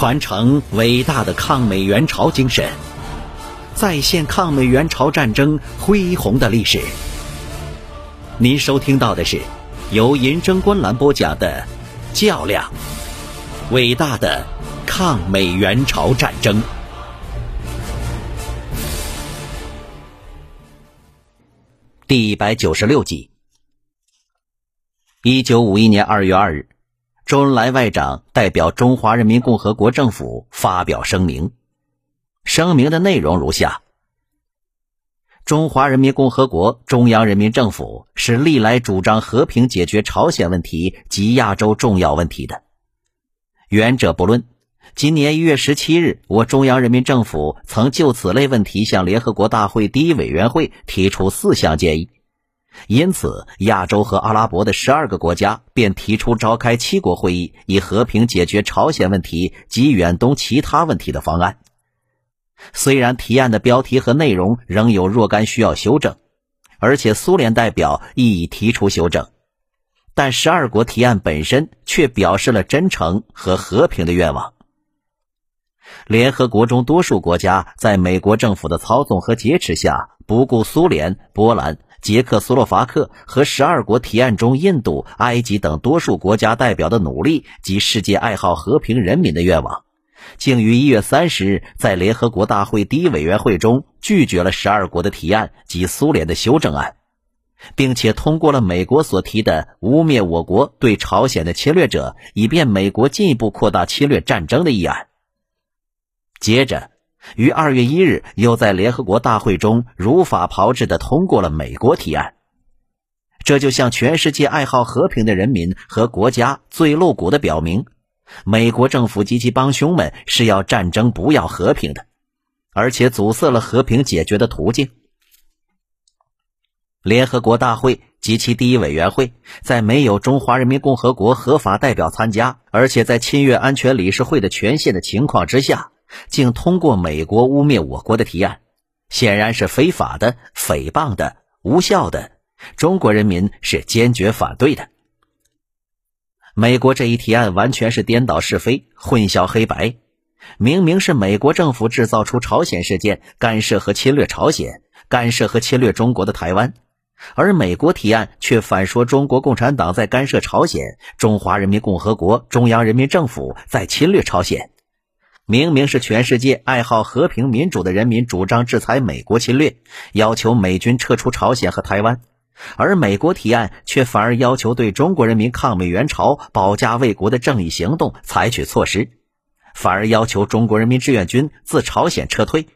传承伟大的抗美援朝精神，再现抗美援朝战争恢宏的历史。您收听到的是由银针观澜播讲的《较量：伟大的抗美援朝战争》第一百九十六集。一九五一年二月二日。周恩来外长代表中华人民共和国政府发表声明，声明的内容如下：中华人民共和国中央人民政府是历来主张和平解决朝鲜问题及亚洲重要问题的。远者不论，今年一月十七日，我中央人民政府曾就此类问题向联合国大会第一委员会提出四项建议。因此，亚洲和阿拉伯的十二个国家便提出召开七国会议，以和平解决朝鲜问题及远东其他问题的方案。虽然提案的标题和内容仍有若干需要修正，而且苏联代表亦已提出修正，但十二国提案本身却表示了真诚和和平的愿望。联合国中多数国家在美国政府的操纵和劫持下，不顾苏联、波兰。捷克斯洛伐克和十二国提案中印度、埃及等多数国家代表的努力及世界爱好和平人民的愿望，竟于一月三十日在联合国大会第一委员会中拒绝了十二国的提案及苏联的修正案，并且通过了美国所提的污蔑我国对朝鲜的侵略者，以便美国进一步扩大侵略战争的议案。接着。于二月一日，又在联合国大会中如法炮制的通过了美国提案，这就向全世界爱好和平的人民和国家最露骨的表明，美国政府及其帮凶们是要战争不要和平的，而且阻塞了和平解决的途径。联合国大会及其第一委员会在没有中华人民共和国合法代表参加，而且在侵越安全理事会的权限的情况之下。竟通过美国污蔑我国的提案，显然是非法的、诽谤的、无效的。中国人民是坚决反对的。美国这一提案完全是颠倒是非、混淆黑白。明明是美国政府制造出朝鲜事件，干涉和侵略朝鲜，干涉和侵略中国的台湾，而美国提案却反说中国共产党在干涉朝鲜，中华人民共和国中央人民政府在侵略朝鲜。明明是全世界爱好和平民主的人民主张制裁美国侵略，要求美军撤出朝鲜和台湾，而美国提案却反而要求对中国人民抗美援朝、保家卫国的正义行动采取措施，反而要求中国人民志愿军自朝鲜撤退。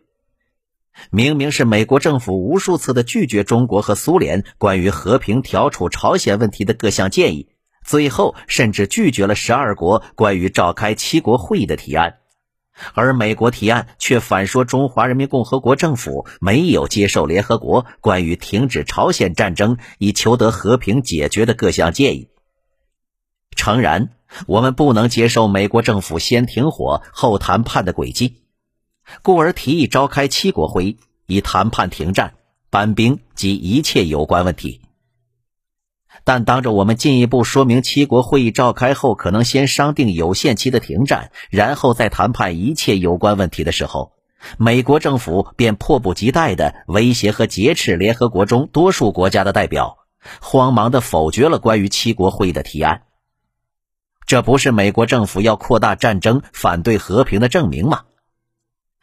明明是美国政府无数次的拒绝中国和苏联关于和平调处朝鲜问题的各项建议，最后甚至拒绝了十二国关于召开七国会议的提案。而美国提案却反说中华人民共和国政府没有接受联合国关于停止朝鲜战争以求得和平解决的各项建议。诚然，我们不能接受美国政府先停火后谈判的轨迹，故而提议召开七国会议，以谈判停战、搬兵及一切有关问题。但当着我们进一步说明七国会议召开后可能先商定有限期的停战，然后再谈判一切有关问题的时候，美国政府便迫不及待地威胁和劫持联合国中多数国家的代表，慌忙地否决了关于七国会议的提案。这不是美国政府要扩大战争、反对和平的证明吗？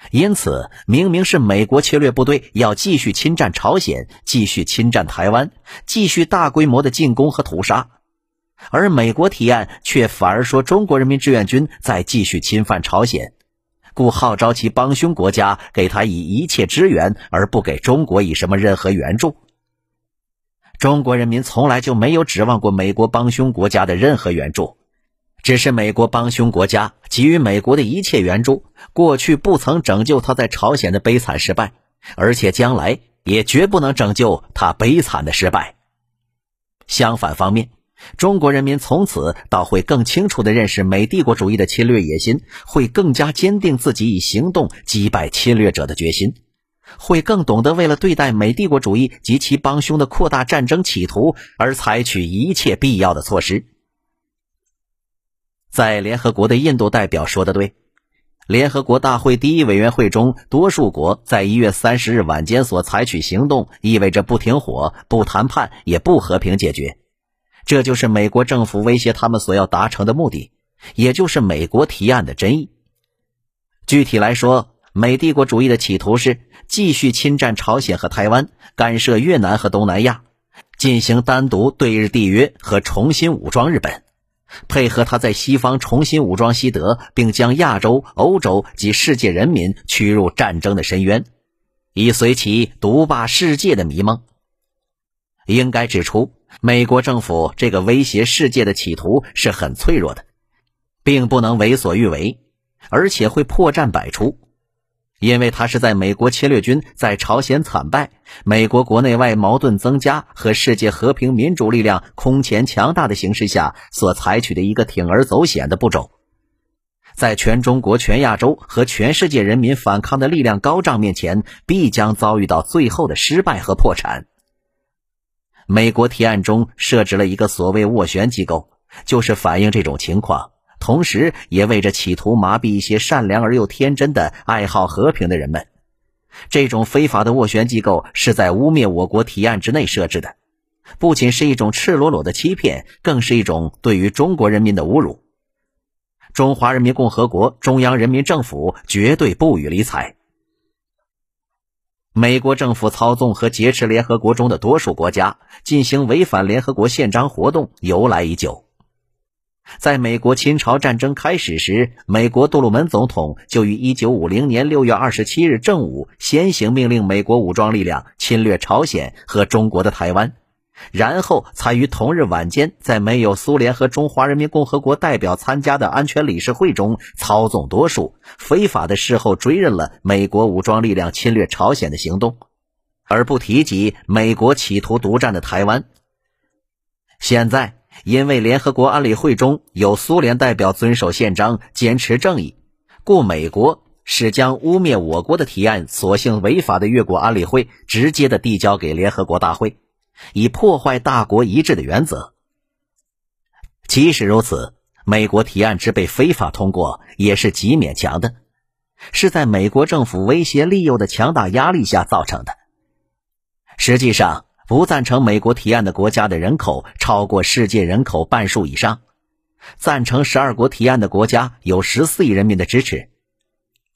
因此，明明是美国侵略部队要继续侵占朝鲜，继续侵占台湾，继续大规模的进攻和屠杀，而美国提案却反而说中国人民志愿军在继续侵犯朝鲜，故号召其帮凶国家给他以一切支援，而不给中国以什么任何援助。中国人民从来就没有指望过美国帮凶国家的任何援助。只是美国帮凶国家给予美国的一切援助，过去不曾拯救他在朝鲜的悲惨失败，而且将来也绝不能拯救他悲惨的失败。相反方面，中国人民从此倒会更清楚地认识美帝国主义的侵略野心，会更加坚定自己以行动击败侵略者的决心，会更懂得为了对待美帝国主义及其帮凶的扩大战争企图而采取一切必要的措施。在联合国的印度代表说的对，联合国大会第一委员会中多数国在一月三十日晚间所采取行动，意味着不停火、不谈判、也不和平解决。这就是美国政府威胁他们所要达成的目的，也就是美国提案的真意。具体来说，美帝国主义的企图是继续侵占朝鲜和台湾，干涉越南和东南亚，进行单独对日缔约和重新武装日本。配合他在西方重新武装西德，并将亚洲、欧洲及世界人民驱入战争的深渊，以随其独霸世界的迷梦。应该指出，美国政府这个威胁世界的企图是很脆弱的，并不能为所欲为，而且会破绽百出。因为他是在美国侵略军在朝鲜惨败、美国国内外矛盾增加和世界和平民主力量空前强大的形势下所采取的一个铤而走险的步骤，在全中国、全亚洲和全世界人民反抗的力量高涨面前，必将遭遇到最后的失败和破产。美国提案中设置了一个所谓斡旋机构，就是反映这种情况。同时，也为着企图麻痹一些善良而又天真的爱好和平的人们，这种非法的斡旋机构是在污蔑我国提案之内设置的，不仅是一种赤裸裸的欺骗，更是一种对于中国人民的侮辱。中华人民共和国中央人民政府绝对不予理睬。美国政府操纵和劫持联合国中的多数国家，进行违反联合国宪章活动由来已久。在美国侵朝战争开始时，美国杜鲁门总统就于1950年6月27日正午先行命令美国武装力量侵略朝鲜和中国的台湾，然后才于同日晚间在没有苏联和中华人民共和国代表参加的安全理事会中操纵多数，非法的事后追认了美国武装力量侵略朝鲜的行动，而不提及美国企图独占的台湾。现在。因为联合国安理会中有苏联代表遵守宪章、坚持正义，故美国是将污蔑我国的提案所幸违法的越过安理会，直接的递交给联合国大会，以破坏大国一致的原则。即使如此，美国提案之被非法通过，也是极勉强的，是在美国政府威胁利诱的强大压力下造成的。实际上。不赞成美国提案的国家的人口超过世界人口半数以上，赞成十二国提案的国家有十四亿人民的支持。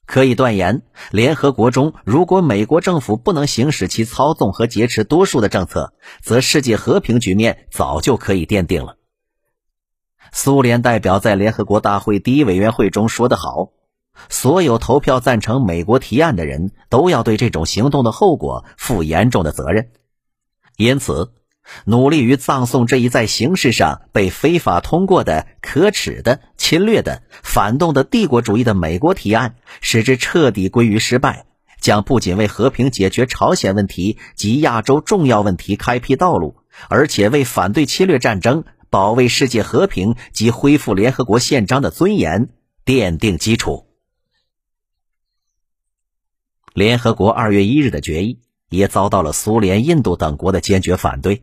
可以断言，联合国中如果美国政府不能行使其操纵和劫持多数的政策，则世界和平局面早就可以奠定了。苏联代表在联合国大会第一委员会中说得好：“所有投票赞成美国提案的人都要对这种行动的后果负严重的责任。”因此，努力于葬送这一在形式上被非法通过的可耻的、侵略的、反动的帝国主义的美国提案，使之彻底归于失败，将不仅为和平解决朝鲜问题及亚洲重要问题开辟道路，而且为反对侵略战争、保卫世界和平及恢复联合国宪章的尊严奠定基础。联合国二月一日的决议。也遭到了苏联、印度等国的坚决反对。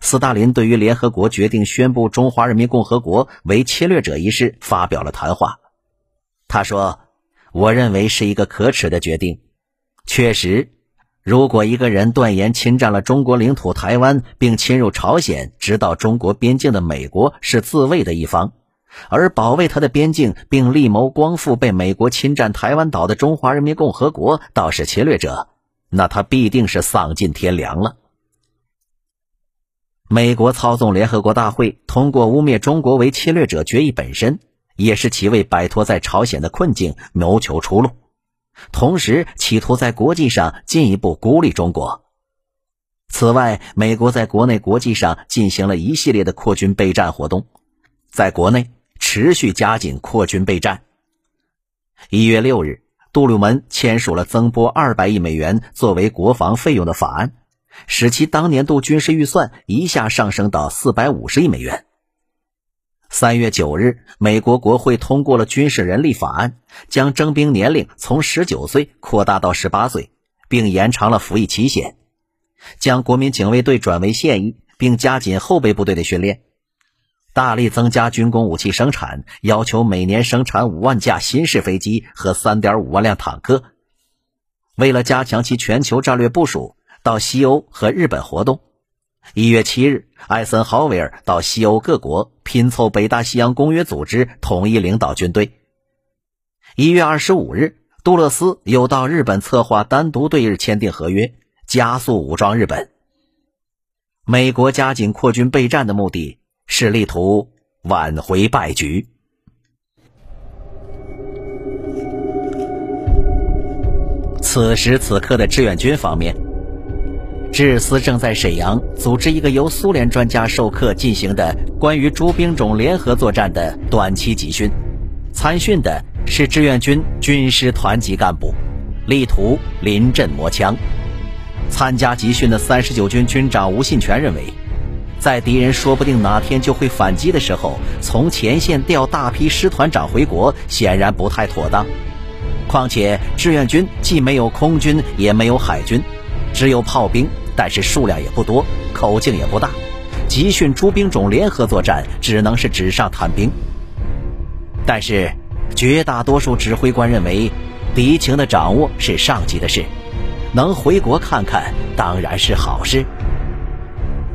斯大林对于联合国决定宣布中华人民共和国为侵略者一事发表了谈话。他说：“我认为是一个可耻的决定。确实，如果一个人断言侵占了中国领土台湾，并侵入朝鲜，直到中国边境的美国是自卫的一方，而保卫他的边境并力谋光复被美国侵占台湾岛的中华人民共和国，倒是侵略者。”那他必定是丧尽天良了。美国操纵联合国大会通过污蔑中国为侵略者决议本身，也是其为摆脱在朝鲜的困境谋求出路，同时企图在国际上进一步孤立中国。此外，美国在国内国际上进行了一系列的扩军备战活动，在国内持续加紧扩军备战。一月六日。杜鲁门签署了增拨二百亿美元作为国防费用的法案，使其当年度军事预算一下上升到四百五十亿美元。三月九日，美国国会通过了军事人力法案，将征兵年龄从十九岁扩大到十八岁，并延长了服役期限，将国民警卫队转为现役，并加紧后备部队的训练。大力增加军工武器生产，要求每年生产五万架新式飞机和三点五万辆坦克。为了加强其全球战略部署，到西欧和日本活动。一月七日，艾森豪威尔到西欧各国拼凑北大西洋公约组织统一领导军队。一月二十五日，杜勒斯又到日本策划单独对日签订合约，加速武装日本。美国加紧扩军备战的目的是力图挽回败局。此时此刻的志愿军方面，志司正在沈阳组织一个由苏联专家授课进行的关于诸兵种联合作战的短期集训，参训的是志愿军军师团级干部，力图临阵磨枪。参加集训的三十九军军长吴信全认为，在敌人说不定哪天就会反击的时候，从前线调大批师团长回国显然不太妥当。况且志愿军既没有空军，也没有海军，只有炮兵，但是数量也不多，口径也不大。集训诸兵种联合作战，只能是纸上谈兵。但是绝大多数指挥官认为，敌情的掌握是上级的事。能回国看看当然是好事。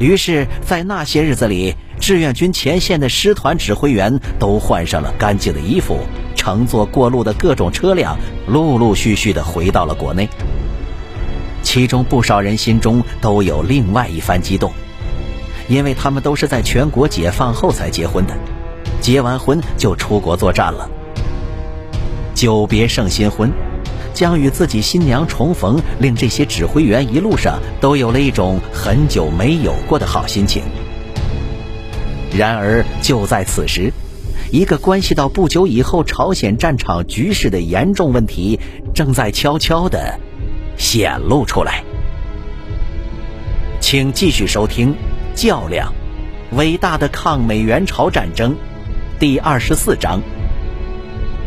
于是，在那些日子里，志愿军前线的师团指挥员都换上了干净的衣服，乘坐过路的各种车辆，陆陆续续的回到了国内。其中不少人心中都有另外一番激动，因为他们都是在全国解放后才结婚的，结完婚就出国作战了。久别胜新婚。将与自己新娘重逢，令这些指挥员一路上都有了一种很久没有过的好心情。然而，就在此时，一个关系到不久以后朝鲜战场局势的严重问题正在悄悄的显露出来。请继续收听《较量：伟大的抗美援朝战争》第二十四章：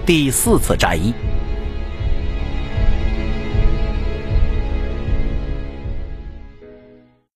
第四次战役。